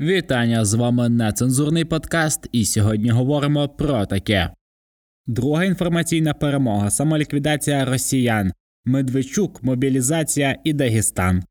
Вітання з вами нецензурний подкаст, і сьогодні говоримо про таке. Друга інформаційна перемога самоліквідація росіян, Медведчук, мобілізація і Дагестан.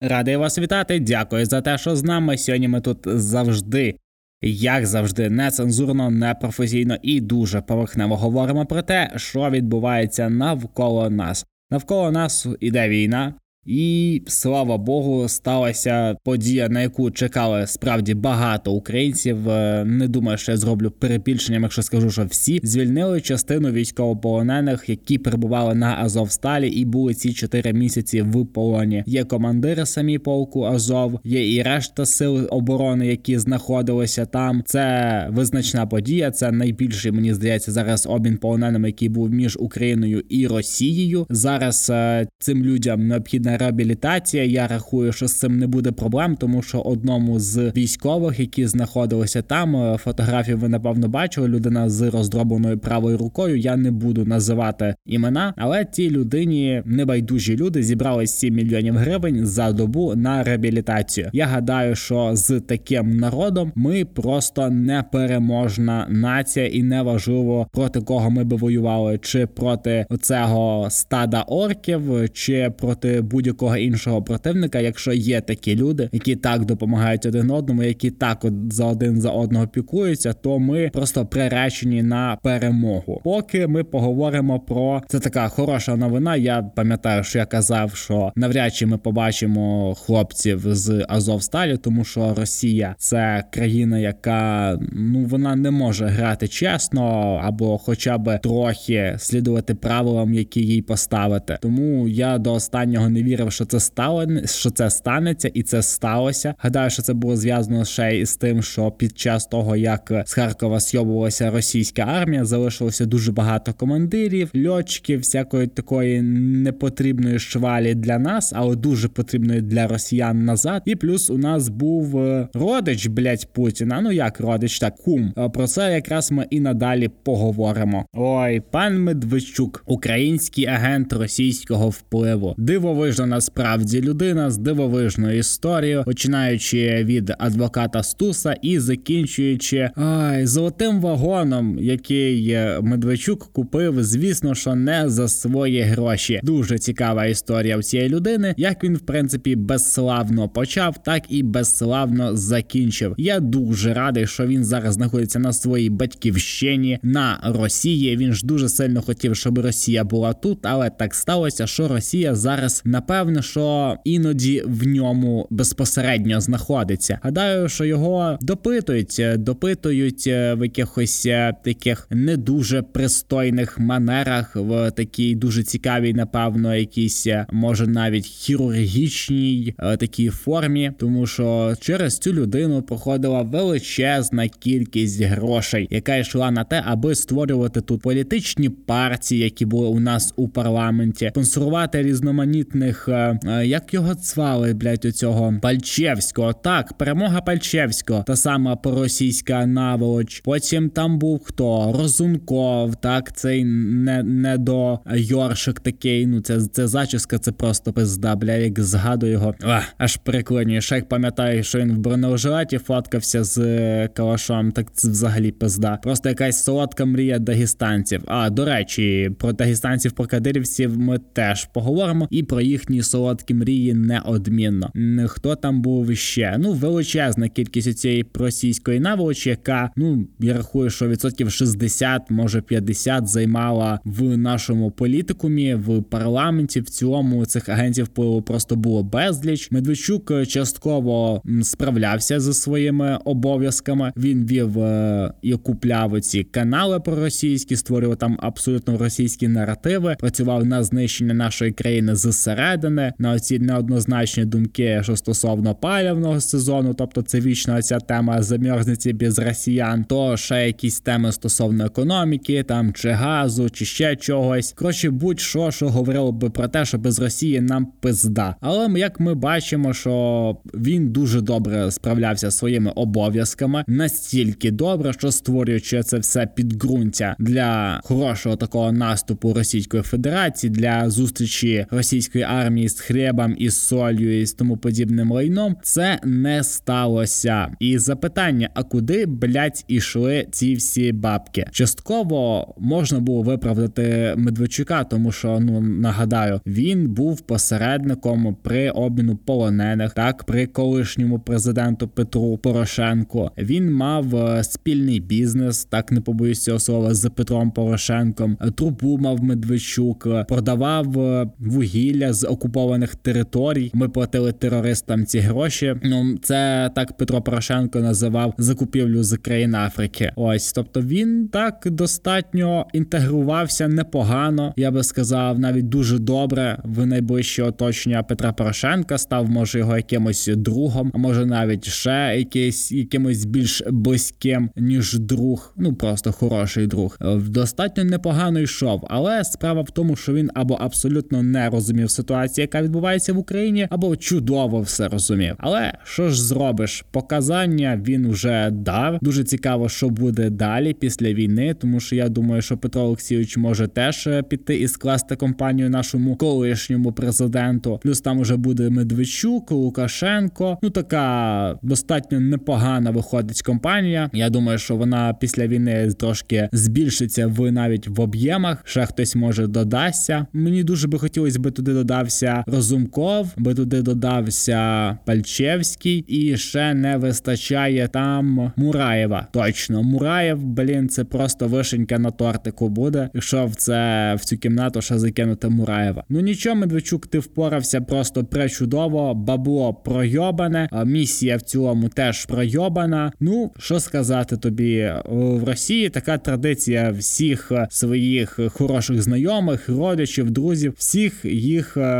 Радий вас вітати. Дякую за те, що з нами. Сьогодні ми тут завжди, як завжди, нецензурно, непрофесійно і дуже поверхнево говоримо про те, що відбувається навколо нас. Навколо нас іде війна, і слава Богу, сталася подія, на яку чекали справді багато українців. Е, не думаю, що я зроблю перебільшенням, якщо скажу, що всі звільнили частину військовополонених, які перебували на Азовсталі, і були ці чотири місяці в полоні. Є командири самі полку Азов, є і решта сил оборони, які знаходилися там. Це визначна подія. Це найбільший, мені здається, зараз обмін полоненими, який був між Україною і Росією. Зараз е, цим людям необхідно необхідна реабілітація. Я рахую, що з цим не буде проблем, тому що одному з військових, які знаходилися там, е, фотографію ви напевно бачили. Людина з роздробленою правою рукою. Я не буду називати імена, але цій людині небайдужі люди зібрали 7 мільйонів гривень за добу на реабілітацію. Я гадаю, що з таким народом ми просто непереможна нація, і неважливо проти кого ми би воювали, чи проти цього стада орків, чи проти будь будь-якого іншого противника, якщо є такі люди, які так допомагають один одному, які так от за один за одного пікуються, то ми просто приречені на перемогу. Поки ми поговоримо про це, така хороша новина. Я пам'ятаю, що я казав, що навряд чи ми побачимо хлопців з Азовсталі, тому що Росія це країна, яка ну вона не може грати чесно або, хоча б трохи слідувати правилам, які їй поставити. Тому я до останнього не вірив, що це стало, що це станеться, і це сталося. Гадаю, що це було зв'язано ще й з тим, що під час того, як з Харкова сйобувалася російська армія, залишилося дуже багато командирів, льотчиків, всякої такої непотрібної швалі для нас, але дуже потрібної для росіян назад. І плюс у нас був е, родич, блять, Путіна. Ну як родич, так кум. Е, про це якраз ми і надалі поговоримо. Ой, пан Медведчук, український агент російського впливу, дивовижно дивовижна насправді людина з дивовижною історією, починаючи від адвоката Стуса і закінчуючи ай, золотим вагоном, який Медведчук купив, звісно, що не за свої гроші. Дуже цікава історія у цієї людини. Як він, в принципі, безславно почав, так і безславно закінчив. Я дуже радий, що він зараз знаходиться на своїй батьківщині на Росії. Він ж дуже сильно хотів, щоб Росія була тут, але так сталося, що Росія зараз на напевно, що іноді в ньому безпосередньо знаходиться. Гадаю, що його допитують, допитують е, в якихось е, таких не дуже пристойних манерах, в такій дуже цікавій, напевно, якійсь е, може навіть хірургічній такій формі, тому що через цю людину проходила величезна кількість грошей, яка йшла на те, аби створювати тут політичні партії, які були у нас у парламенті, спонсорувати різноманітних цих, е, е, як його цвали, блять, у цього Пальчевського. Так, перемога Пальчевського, та сама поросійська наволоч. Потім там був хто? Розунков, так, цей не, не до Йоршик такий. Ну, це це зачіска, це просто пизда, бля, як згадую його. Ах, аж приклонюю. Ще як пам'ятаю, що він в бронежилеті фоткався з е, калашом, так це взагалі пизда. Просто якась солодка мрія дагестанців. А до речі, про дагестанців, про кадирівців ми теж поговоримо і про їхні їхні солодкі мрії неодмінно. Хто там був ще? Ну, величезна кількість цієї російської наволочі, яка ну я рахую, що відсотків 60, може 50 займала в нашому політикумі, в парламенті. В цілому цих агентів впливу просто було безліч. Медведчук частково справлявся зі своїми обов'язками. Він вів е, і купляв ці канали проросійські, створював там абсолютно російські наративи. Працював на знищення нашої країни зсередини зсередини на ці неоднозначні думки, що стосовно палівного сезону, тобто це вічна ця тема замерзниці без росіян, то ще якісь теми стосовно економіки, там чи газу, чи ще чогось. Коротше, будь-що, що говорило би про те, що без Росії нам пизда. Але як ми бачимо, що він дуже добре справлявся своїми обов'язками, настільки добре, що створюючи це все підґрунтя для хорошого такого наступу Російської Федерації, для зустрічі російської армії армії з хлібом, із солью і з тому подібним лайном, це не сталося. І запитання: а куди блять ішли ці всі бабки? Частково можна було виправдати Медведчука, тому що ну нагадаю, він був посередником при обміну полонених, так при колишньому президенту Петру Порошенку. Він мав е, спільний бізнес, так не побоюсь цього слова, з Петром Порошенком. Трубу мав Медведчук, продавав е, вугілля з окупованих територій. Ми платили терористам ці гроші. Ну це так Петро Порошенко називав закупівлю з країн Африки. Ось, тобто він так достатньо інтегрувався непогано. Я би сказав, навіть дуже добре в найближче оточення Петра Порошенка став, може його якимось другом, а може навіть ще якийсь якимось більш близьким ніж друг. Ну просто хороший друг. Достатньо непогано йшов, але справа в тому, що він або абсолютно не розумів ситуацію, яка відбувається в Україні, або чудово все розумів. Але що ж зробиш? Показання він вже дав. Дуже цікаво, що буде далі після війни, тому що я думаю, що Петро Олексійович може теж е, піти і скласти компанію нашому колишньому президенту. Плюс там уже буде Медведчук, Лукашенко. Ну така достатньо непогана виходить компанія. Я думаю, що вона після війни трошки збільшиться в навіть в об'ємах. Ще хтось може додасться. Мені дуже би хотілося би туди додався Розумков, би туди додався Пальчевський, і ще не вистачає там Мураєва. Точно, Мураєв, блін, це просто вишенька на тортику буде. Якщо в це в цю кімнату ще закинути Мураєва. Ну нічого, Медведчук, ти впорався просто пречудово, бабло пройобане. Місія в цілому теж пройобана. Ну що сказати тобі в Росії така традиція всіх своїх хороших знайомих, родичів, друзів, всіх їх е,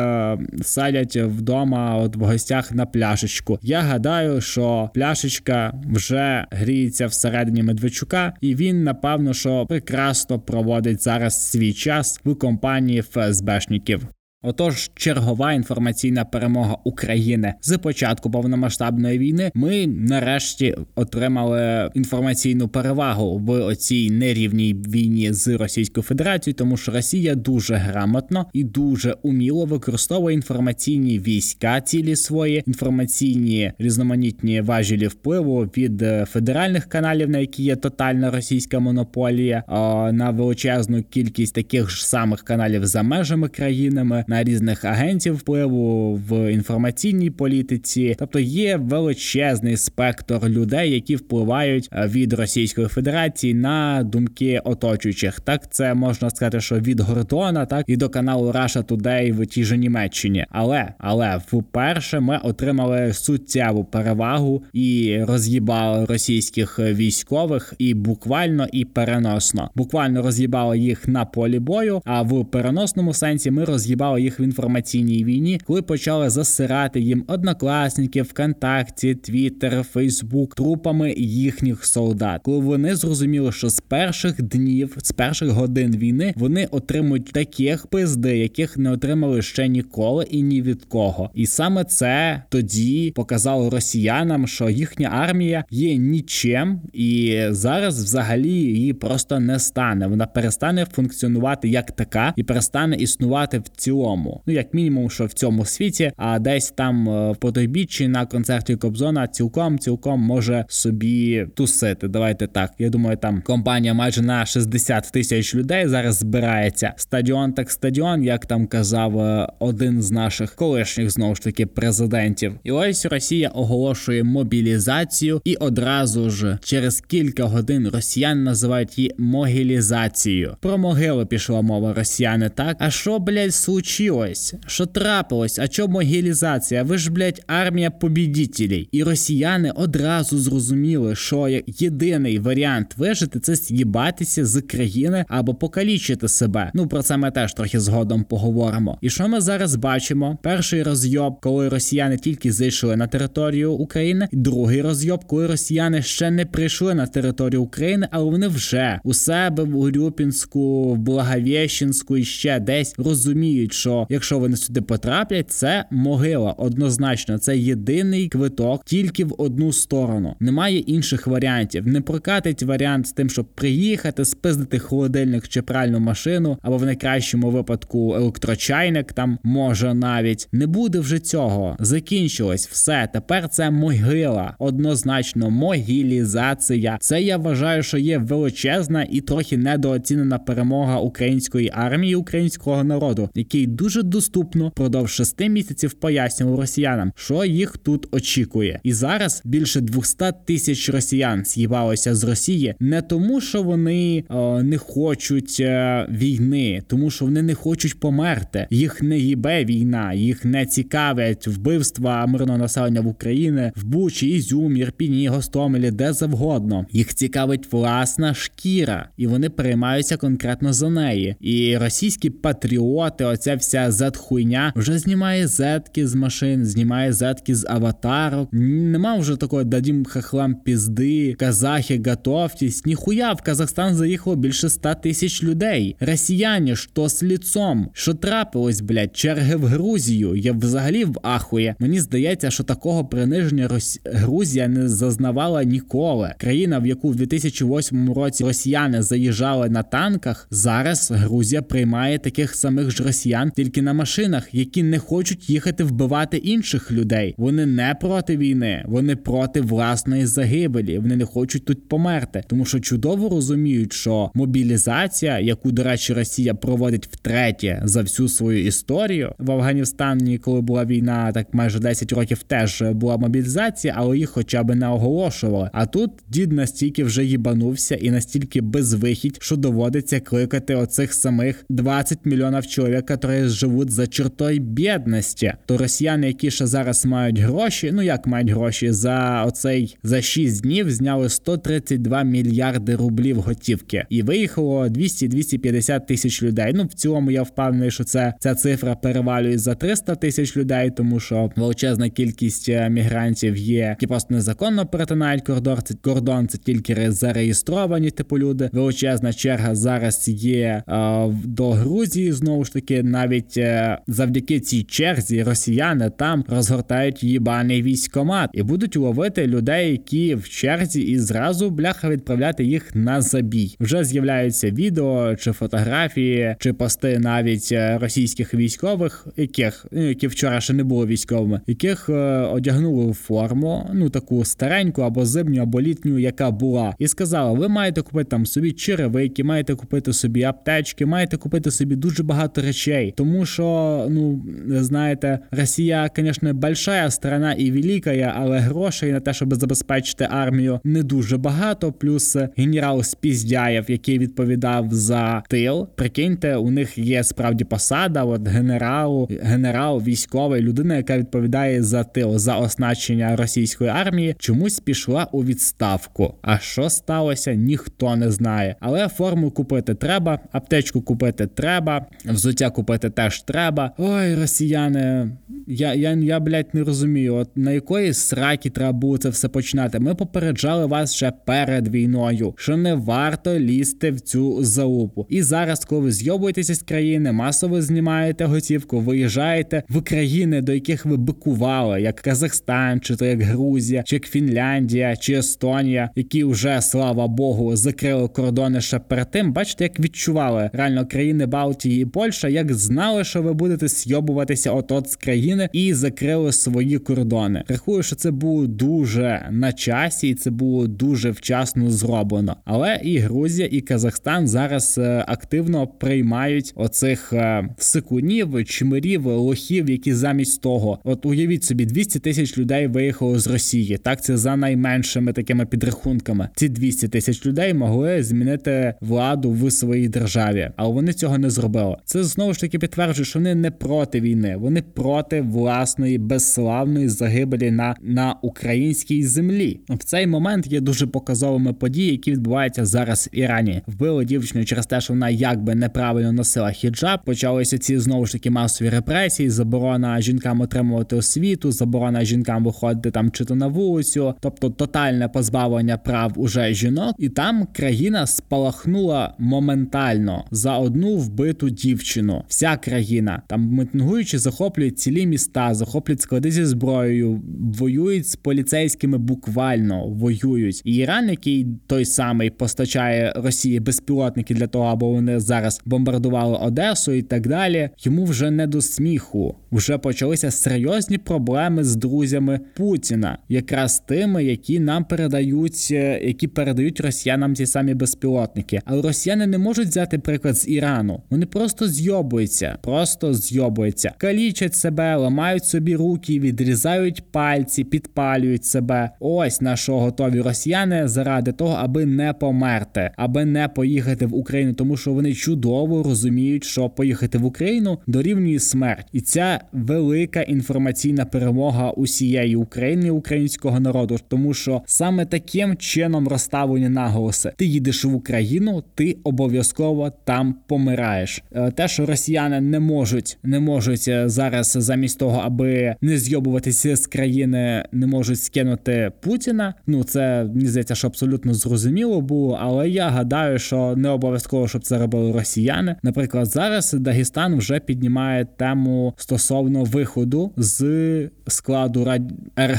садять вдома, от в гостях на пляшечку. Я гадаю, що пляшечка вже гріється всередині Медведчука, і він напевно що прекрасно проводить зараз свій час в компанії ФСБшників. Отож, чергова інформаційна перемога України з початку повномасштабної війни. Ми нарешті отримали інформаційну перевагу в оцій нерівній війні з Російською Федерацією, тому що Росія дуже грамотно і дуже уміло використовує інформаційні війська, цілі свої інформаційні різноманітні важелі впливу від федеральних каналів, на які є тотальна російська монополія, на величезну кількість таких ж самих каналів за межами країнами на різних агентів впливу в інформаційній політиці, тобто є величезний спектр людей, які впливають е, від Російської Федерації на думки оточуючих. Так це можна сказати, що від Гордона, так і до каналу Russia Today в тій же Німеччині. Але але вперше ми отримали суттєву перевагу і роз'їбали російських військових і буквально і переносно. Буквально роз'їбали їх на полі бою. А в переносному сенсі ми роз'їбали їх в інформаційній війні, коли почали засирати їм однокласників, ВКонтакті, Твіттер, Фейсбук трупами їхніх солдат. Коли вони зрозуміли, що з перших днів, з перших годин війни вони отримують таких пизди, яких не отримали ще ніколи і ні від кого. І саме це тоді показало росіянам, що їхня армія є нічим, і зараз взагалі її просто не стане. Вона перестане функціонувати як така і перестане існувати в цілому цілому. Ну як мінімум, що в цьому світі, а десь там е, в потойбіччі на концерті Кобзона цілком цілком може собі тусити. Давайте так. Я думаю, там компанія майже на 60 тисяч людей зараз збирається. Стадіон так стадіон, як там казав е, один з наших колишніх знову ж таки президентів. І ось Росія оголошує мобілізацію, і одразу ж через кілька годин росіяни називають її могілізацією. Про могилу пішла мова росіяни. Так а що блядь, случилось? Случилось? Що трапилось? А чому могілізація? Ви ж, блядь, армія побідітелей. І росіяни одразу зрозуміли, що єдиний варіант вижити це з'їбатися з країни або покалічити себе. Ну про це ми теж трохи згодом поговоримо. І що ми зараз бачимо? Перший розйоб, коли росіяни тільки зайшли на територію України, другий розйоб, коли росіяни ще не прийшли на територію України, але вони вже у себе в Урюпінську, в Благовещенську і ще десь розуміють, що що якщо вони сюди потраплять, це могила. Однозначно, це єдиний квиток тільки в одну сторону. Немає інших варіантів. Не прокатить варіант з тим, щоб приїхати, спиздити холодильник чи пральну машину, або в найкращому випадку електрочайник там може навіть не буде вже цього. Закінчилось все. Тепер це могила. Однозначно, могілізація. Це я вважаю, що є величезна і трохи недооцінена перемога української армії, українського народу, який дуже доступно впродовж шести місяців пояснював росіянам, що їх тут очікує. І зараз більше 200 тисяч росіян з'їбалося з Росії не тому, що вони е, не хочуть е, війни, тому що вони не хочуть померти. Їх не їбе війна, їх не цікавлять вбивства мирного населення в Україні в Бучі, Ізюмі, Ірпіні, Гостомелі, де завгодно. Їх цікавить власна шкіра, і вони переймаються конкретно за неї. І російські патріоти, оця вся зет-хуйня вже знімає зетки з машин, знімає зетки з аватарок. Нема вже такого дадім хахлам пізди, казахи, готовтесь. Ніхуя в Казахстан заїхало більше ста тисяч людей. Росіяни, що з ліцом? Що трапилось, блядь, черги в Грузію? Я взагалі в ахує. Мені здається, що такого приниження Рос... Грузія не зазнавала ніколи. Країна, в яку в 2008 році росіяни заїжджали на танках, зараз Грузія приймає таких самих ж росіян тільки на машинах, які не хочуть їхати вбивати інших людей. Вони не проти війни, вони проти власної загибелі. Вони не хочуть тут померти, тому що чудово розуміють, що мобілізація, яку до речі, Росія проводить втретє за всю свою історію в Афганістані, коли була війна, так майже 10 років теж була мобілізація, але їх хоча б не оголошували. А тут дід настільки вже їбанувся і настільки безвихідь, що доводиться кликати оцих самих 20 мільйонів чоловік, які живуть за чертою бідності. То росіяни, які ще зараз мають гроші, ну як мають гроші, за оцей за 6 днів зняли 132 мільярди рублів готівки, і виїхало 200-250 тисяч людей. Ну в цілому я впевнений, що це ця цифра перевалює за 300 тисяч людей, тому що величезна кількість е, мігрантів є, які просто незаконно перетинають кордон. Це кордон це тільки зареєстровані типу люди. Величезна черга зараз є е, до Грузії. Знову ж таки, навіть е, завдяки цій черзі росіяни там розгортають їбаний військомат і будуть ловити людей, які в черзі, і зразу бляха відправляти їх на забій. Вже з'являються відео чи фотографії, чи пости навіть е, російських військових, яких ну, які вчора ще не були військовими, яких е, одягнули в форму, ну таку стареньку або зимню, або літню, яка була, і сказали: ви маєте купити там собі черевики, маєте купити собі аптечки, маєте купити собі дуже багато речей, тому що ну знаєте, Росія, звісно, большая страна і велика, але грошей на те, щоб забезпечити армію, не дуже багато. Плюс генерал Спіздяєв, який відповідав за тил. Прикиньте, у них є справді посада. От генерал, генерал, військовий людина, яка відповідає за тил за оснащення російської армії, чомусь пішла у відставку. А що сталося, ніхто не знає. Але форму купити треба, аптечку купити треба, взуття купити теж треба. Ой, росіяни. Я я, я блядь, не розумію, от на якої сраки треба було це все починати. Ми попереджали вас ще перед війною, що не варто лізти в цю залупу. І зараз, коли ви зйобуєтеся з країни, масово знімаєте готівку, виїжджаєте в країни, до яких ви бикували, як Казахстан, чи то як Грузія, чи як Фінляндія, чи Естонія, які вже слава Богу закрили кордони ще перед тим. Бачите, як відчували реально країни Балтії і Польща, як знали, що ви будете зйобуватися от от з країни і закрили свої кордони. Рахую, що це було дуже на часі, і це було дуже вчасно зроблено. Але і Грузія, і Казахстан зараз е, активно приймають оцих е, сикунів, чмирів, лохів, які замість того, от уявіть собі, 200 тисяч людей виїхало з Росії. Так це за найменшими такими підрахунками. Ці 200 тисяч людей могли змінити владу в своїй державі, але вони цього не зробили. Це знову ж таки підтверджує, що вони не проти війни, вони проти власної безславної загибелі на, на українській землі. В цей момент є дуже показовими події, які відбуваються зараз в Ірані. Вбили дівчину через те, що вона якби неправильно носила хіджаб. Почалися ці знову ж таки масові репресії, заборона жінкам отримувати освіту, заборона жінкам виходити там чи то на вулицю, тобто тотальне позбавлення прав уже жінок, і там країна спалахнула моментально за одну вбиту дівчину. Вся країна там митингуючи, захоплюють цілі міста, захоплюють склади зі зброєю, воюють з поліцейськими буквально воюють. І Іран, який той самий постачає Росії безпілотники для того, аби вони зараз бомбардували Одесу і так далі. Йому вже не до сміху. Вже почалися серйозні проблеми з друзями Путіна, якраз тими, які нам передають, е, які передають росіянам ці самі безпілотники. Але росіяни не можуть взяти приклад з Ірану. Вони просто зйобуються, просто зйобуються, калічать себе, ламають собі руки, відрізають пальці, підпалюють себе. Ось на що готові росіяни заради того, аби не померти, аби не поїхати в Україну, тому що вони чудово розуміють, що поїхати в Україну дорівнює смерть, і ця велика інформаційна перемога усієї України українського народу, тому що саме таким чином розставлені наголоси: ти їдеш в Україну, ти обов'язково там помираєш. Е, те, що росіяни не можуть, не можуть е, зараз замість того, аби не зйобуватися з країни, не можуть скинути Путіна. Ну це мені здається, що абсолютно зрозуміло було, але я гадаю, що не обов'язково, щоб це робили росіяни. Наприклад, зараз Дагестан вже піднімає тему стосовно виходу з складу рад...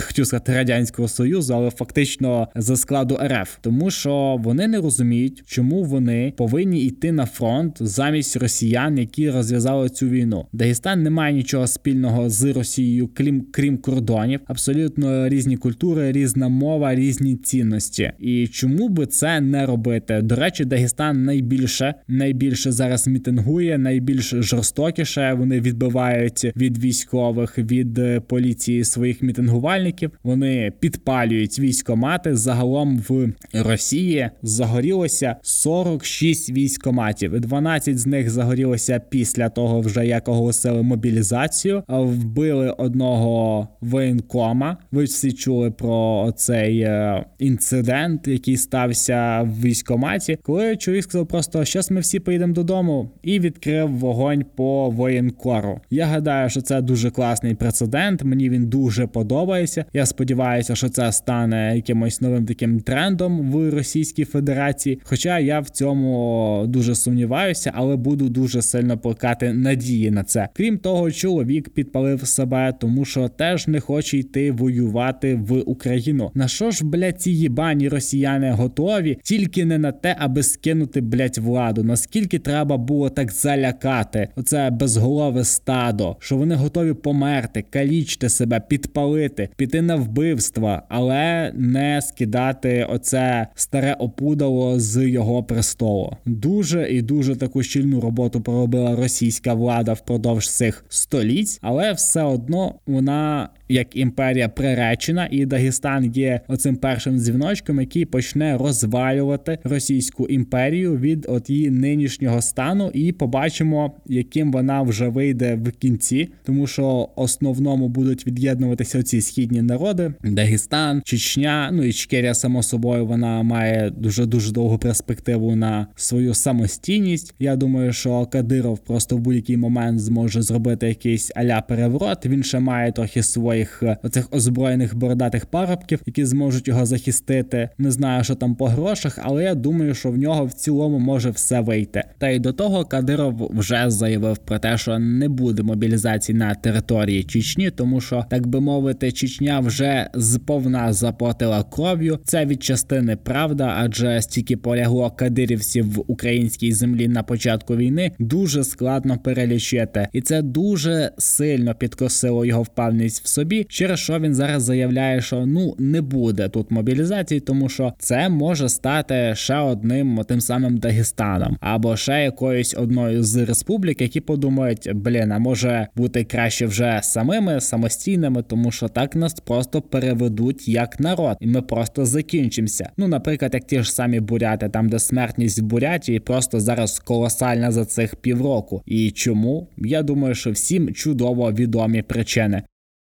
хотів сказати радянського союзу, але фактично за складу РФ, тому що вони не розуміють, чому вони повинні йти на фронт замість росіян, які розв'язали цю війну. Дагестан не має нічого спільного з Росією, крім крім кордонів, абсолютно різні культури, різна мова, різні цінності. І чому би це не робити? До речі, Дагестан найбільше найбільше зараз мітингує, найбільш жорстокіше. Вони відбивають від військових від е, поліції своїх мітингувальників. Вони підпалюють військомати. Загалом в Росії загорілося 46 військоматів. 12 з них загорілося після того, вже як оголосили мобілізацію. Вбили одного воєнкома. Ви всі чули про цей е, інцидент, який стався в військоматі, коли чоловік сказав просто щас ми всі поїдемо додому, і відкрив вогонь по воєнкору. Я гадаю, що це дуже класний прецедент. Мені він дуже подобається. Я сподіваюся, що це стане якимось новим таким трендом в Російській Федерації. Хоча я в цьому дуже сумніваюся, але буду дуже сильно плекати надії на це. Крім того, чоловік підпалив себе, тому що теж не хоче йти воювати в Україну. На що ж, блядь, ці їбані росіяни готові тільки не на те, аби скинути блядь, владу? Наскільки треба було так залякати? Оце безголове стадо, що вони готові померти, калічити себе, підпалити, піти на вбивства, але не скидати оце старе опудало з його престолу. Дуже і дуже таку щільну роботу проробила російська влада впродовж цих століть, але все одно вона як імперія приречена, і Дагестан є оцим першим дзвіночком, який почне розвалювати Російську імперію від от її нинішнього стану, і побачимо, яким вона вже вийде в кінці, тому що основному будуть від'єднуватися ці східні народи: Дагестан, Чечня, ну і Чкерія, само собою, вона має дуже дуже довгу перспективу на свою самостійність. Я думаю, що Кадиров просто в будь-який момент зможе зробити якийсь аля переворот. Він ще має трохи свої своїх е, оцих озброєних бородатих парубків, які зможуть його захистити. Не знаю, що там по грошах, але я думаю, що в нього в цілому може все вийти. Та й до того Кадиров вже заявив про те, що не буде мобілізації на території Чечні, тому що так би мовити, Чечня вже зповна заплатила кров'ю. Це від частини правда, адже стільки полягло кадирівців в українській землі на початку війни дуже складно перелічити, і це дуже сильно підкосило його впевненість в собі собі, через що він зараз заявляє, що ну не буде тут мобілізації, тому що це може стати ще одним тим самим Дагестаном або ще якоюсь одною з республік, які подумають, блін, а може бути краще вже самими самостійними, тому що так нас просто переведуть як народ, і ми просто закінчимося. Ну, наприклад, як ті ж самі буряти, там де смертність в Бурятії просто зараз колосальна за цих півроку. І чому? Я думаю, що всім чудово відомі причини.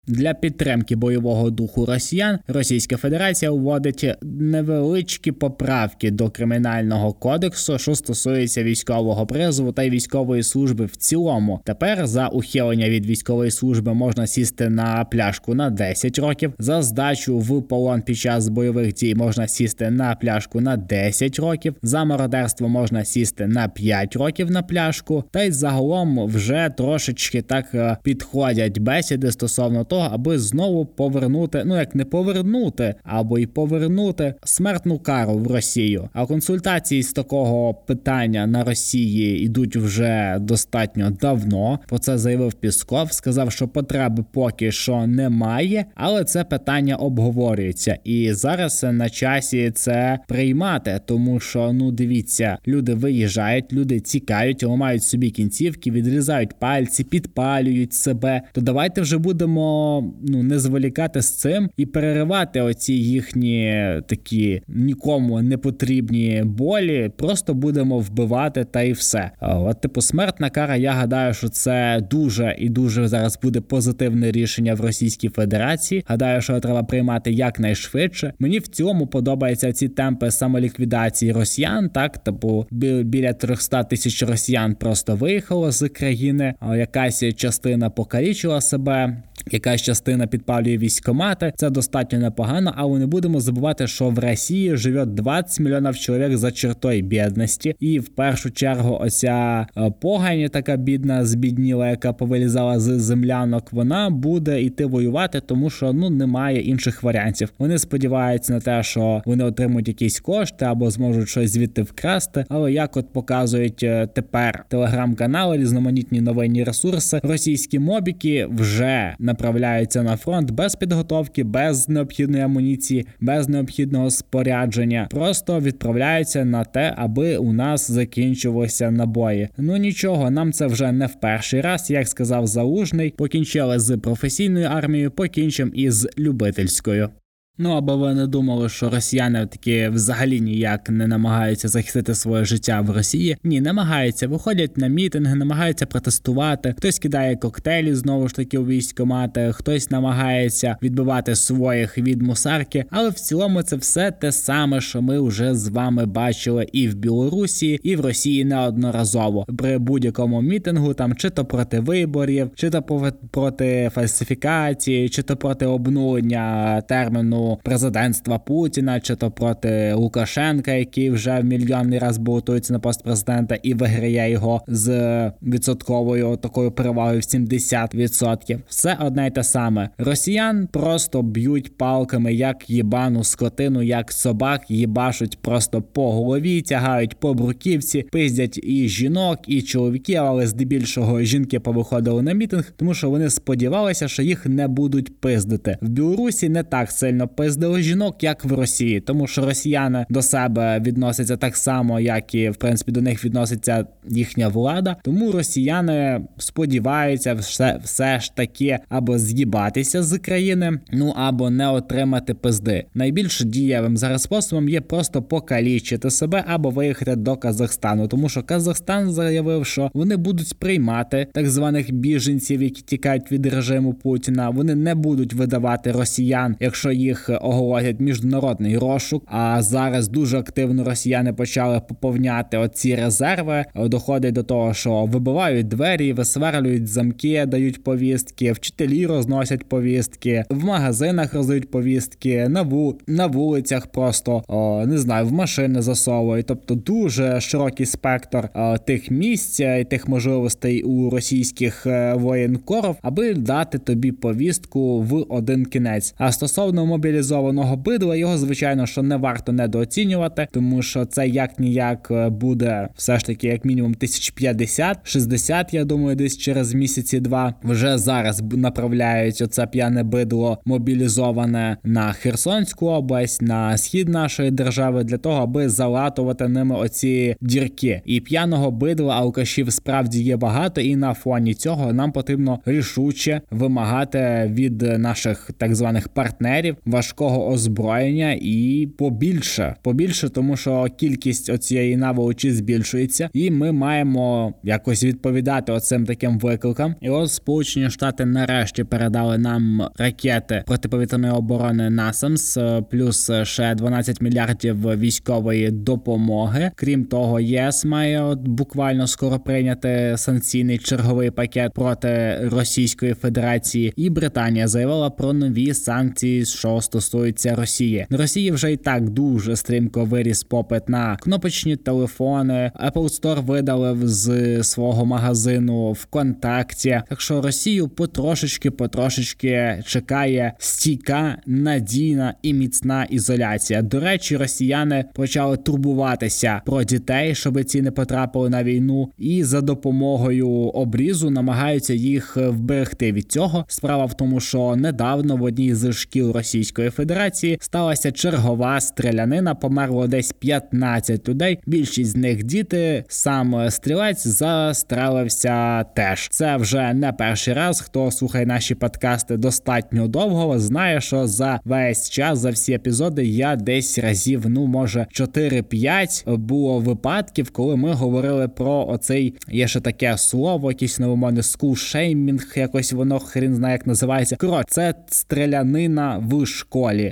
Для підтримки бойового духу росіян Російська Федерація вводить невеличкі поправки до кримінального кодексу, що стосується військового призову та військової служби в цілому. Тепер за ухилення від військової служби можна сісти на пляшку на 10 років. За здачу в полон під час бойових дій можна сісти на пляшку на 10 років. За мародерство можна сісти на 5 років на пляшку. Та й загалом вже трошечки так е, підходять бесіди стосовно того, аби знову повернути, ну як не повернути, або й повернути смертну кару в Росію. А консультації з такого питання на Росії йдуть вже достатньо давно. Про це заявив Пісков. Сказав, що потреби поки що немає, але це питання обговорюється. І зараз на часі це приймати, тому що ну дивіться, люди виїжджають, люди тікають, ламають собі кінцівки, відрізають пальці, підпалюють себе. То давайте вже будемо ну не зволікати з цим і переривати оці їхні такі нікому не потрібні болі. Просто будемо вбивати та й все. От, типу, смертна кара. Я гадаю, що це дуже і дуже зараз буде позитивне рішення в Російській Федерації. Гадаю, що треба приймати якнайшвидше. Мені в цілому подобаються ці темпи самоліквідації росіян. Так, типу біля 300 тисяч росіян просто виїхало з країни, якась частина покалічила себе частина підпалює військомати. Це достатньо непогано, але не будемо забувати, що в Росії живе 20 мільйонів чоловік за чертою бідності, і в першу чергу оця е, погані, така бідна, збідніла, яка повилізала з землянок, вона буде йти воювати, тому що ну немає інших варіантів. Вони сподіваються на те, що вони отримують якісь кошти або зможуть щось звідти вкрасти. Але як от показують е, тепер телеграм-канали, різноманітні новинні ресурси, російські мобіки вже на направляються на фронт без підготовки, без необхідної амуніції, без необхідного спорядження. Просто відправляються на те, аби у нас закінчувалися набої. Ну нічого, нам це вже не в перший раз, як сказав Залужний. Покінчили з професійною армією, покінчимо із любительською. Ну або ви не думали, що росіяни такі взагалі ніяк не намагаються захистити своє життя в Росії? Ні, намагаються, виходять на мітинги, намагаються протестувати. Хтось кидає коктейлі знову ж таки у військомати, хтось намагається відбивати своїх від мусарки. Але в цілому це все те саме, що ми вже з вами бачили і в Білорусі, і в Росії неодноразово при будь-якому мітингу, там чи то проти виборів, чи то проти фальсифікації, чи то проти обнулення терміну президентства Путіна, чи то проти Лукашенка, який вже в мільйонний раз балотується на пост президента і виграє його з відсотковою такою перевагою в 70%. Все одне й те саме. Росіян просто б'ють палками, як їбану скотину, як собак, їбашуть просто по голові, тягають по бруківці, пиздять і жінок, і чоловіків, але здебільшого жінки повиходили на мітинг, тому що вони сподівалися, що їх не будуть пиздити. В Білорусі не так сильно пиздили жінок, як в Росії, тому що росіяни до себе відносяться так само, як і в принципі до них відноситься їхня влада. Тому росіяни сподіваються, все, все ж таки або з'їбатися з країни, ну або не отримати пизди. Найбільш дієвим зараз способом є просто покалічити себе або виїхати до Казахстану, тому що Казахстан заявив, що вони будуть приймати так званих біженців, які тікають від режиму Путіна. Вони не будуть видавати росіян, якщо їх них оголосять міжнародний розшук. А зараз дуже активно росіяни почали поповняти оці резерви. Доходить до того, що вибивають двері, висверлюють замки, дають повістки, вчителі розносять повістки, в магазинах роздають повістки, на ву на вулицях просто о, не знаю, в машини засовують. Тобто дуже широкий спектр о, тих місць і тих можливостей у російських е, воєнкорів, аби дати тобі повістку в один кінець. А стосовно мобілізації, мобілізованого бидла. Його звичайно що не варто недооцінювати, тому що це як ніяк е, буде все ж таки, як мінімум, 1050-60, Я думаю, десь через місяці два вже зараз направляють оце п'яне бидло мобілізоване на Херсонську область, на схід нашої держави для того, аби залатувати ними оці дірки. І п'яного бидла алкашів справді є багато, і на фоні цього нам потрібно рішуче вимагати від наших так званих партнерів важкого озброєння і побільше, побільше, тому що кількість оцієї наволочі збільшується, і ми маємо якось відповідати оцим таким викликам. І от Сполучені Штати нарешті передали нам ракети протиповітряної оборони Насамс, е, плюс ще 12 мільярдів військової допомоги. Крім того, ЄС має от буквально скоро прийняти санкційний черговий пакет проти Російської Федерації, і Британія заявила про нові санкції з 6 стосується Росії. Росії вже й так дуже стрімко виріс попит на кнопочні телефони. Apple Store видалив з свого магазину ВКонтакті. Так що Росію потрошечки, потрошечки чекає стійка, надійна і міцна ізоляція. До речі, росіяни почали турбуватися про дітей, щоб ці не потрапили на війну, і за допомогою обрізу намагаються їх вберегти від цього. Справа в тому, що недавно в одній з шкіл російських Російської Федерації сталася чергова стрілянина. Померло десь 15 людей. Більшість з них діти. Сам стрілець застрелився теж. Це вже не перший раз. Хто слухає наші подкасти достатньо довго, знає, що за весь час за всі епізоди я десь разів, ну може 4-5 було випадків, коли ми говорили про оцей є ще таке слово, якийсь новомовний скулшеймінг, якось воно хрін знає, як називається. Коротше, це стрілянина в.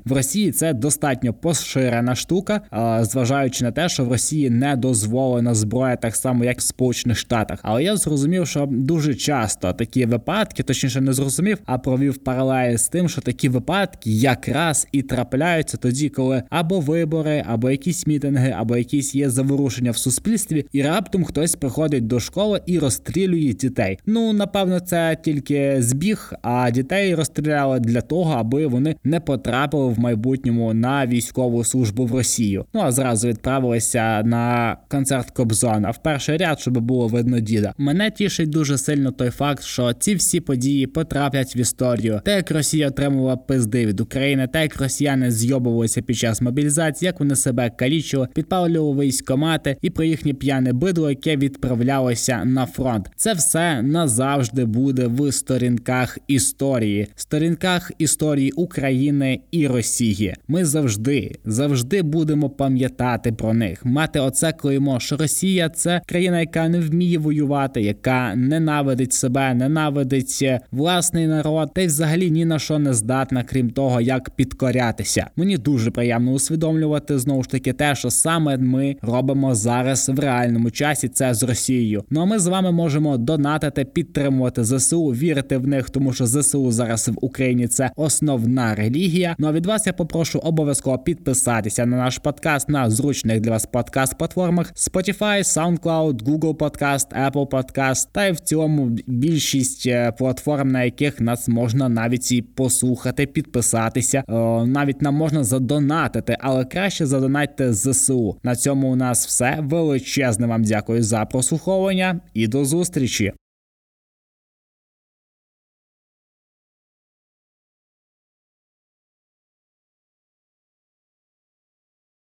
В Росії це достатньо поширена штука, зважаючи на те, що в Росії не дозволена зброя, так само як в Сполучених Штатах. Але я зрозумів, що дуже часто такі випадки, точніше не зрозумів, а провів паралель з тим, що такі випадки якраз і трапляються тоді, коли або вибори, або якісь мітинги, або якісь є заворушення в суспільстві, і раптом хтось приходить до школи і розстрілює дітей. Ну напевно, це тільки збіг, а дітей розстріляли для того, аби вони не потрапили в майбутньому на військову службу в Росію. Ну а зразу відправилися на концерт Кобзона в перший ряд, щоб було видно діда. Мене тішить дуже сильно той факт, що ці всі події потраплять в історію. Те, як Росія отримувала пизди від України, те, як росіяни зйобувалися під час мобілізації, як вони себе калічили, підпалювали військомати і про їхнє п'яне бидло, яке відправлялося на фронт. Це все назавжди буде в сторінках історії, сторінках історії України і Росії. Ми завжди, завжди будемо пам'ятати про них, мати оце клеймо, що Росія це країна, яка не вміє воювати, яка ненавидить себе, ненавидить власний народ, та й взагалі ні на що не здатна, крім того, як підкорятися. Мені дуже приємно усвідомлювати знову ж таки те, що саме ми робимо зараз в реальному часі. Це з Росією. Ну а ми з вами можемо донатити, підтримувати ЗСУ, вірити в них, тому що ЗСУ зараз в Україні це основна релігія. Ну а від вас я попрошу обов'язково підписатися на наш подкаст на зручних для вас подкаст-платформах Spotify, SoundCloud, Google Podcast, Apple Podcast та й в цілому більшість е, платформ, на яких нас можна навіть і послухати, підписатися. Навіть нам можна задонатити, але краще задонатьте ЗСУ. На цьому у нас все величезне вам дякую за прослуховування і до зустрічі.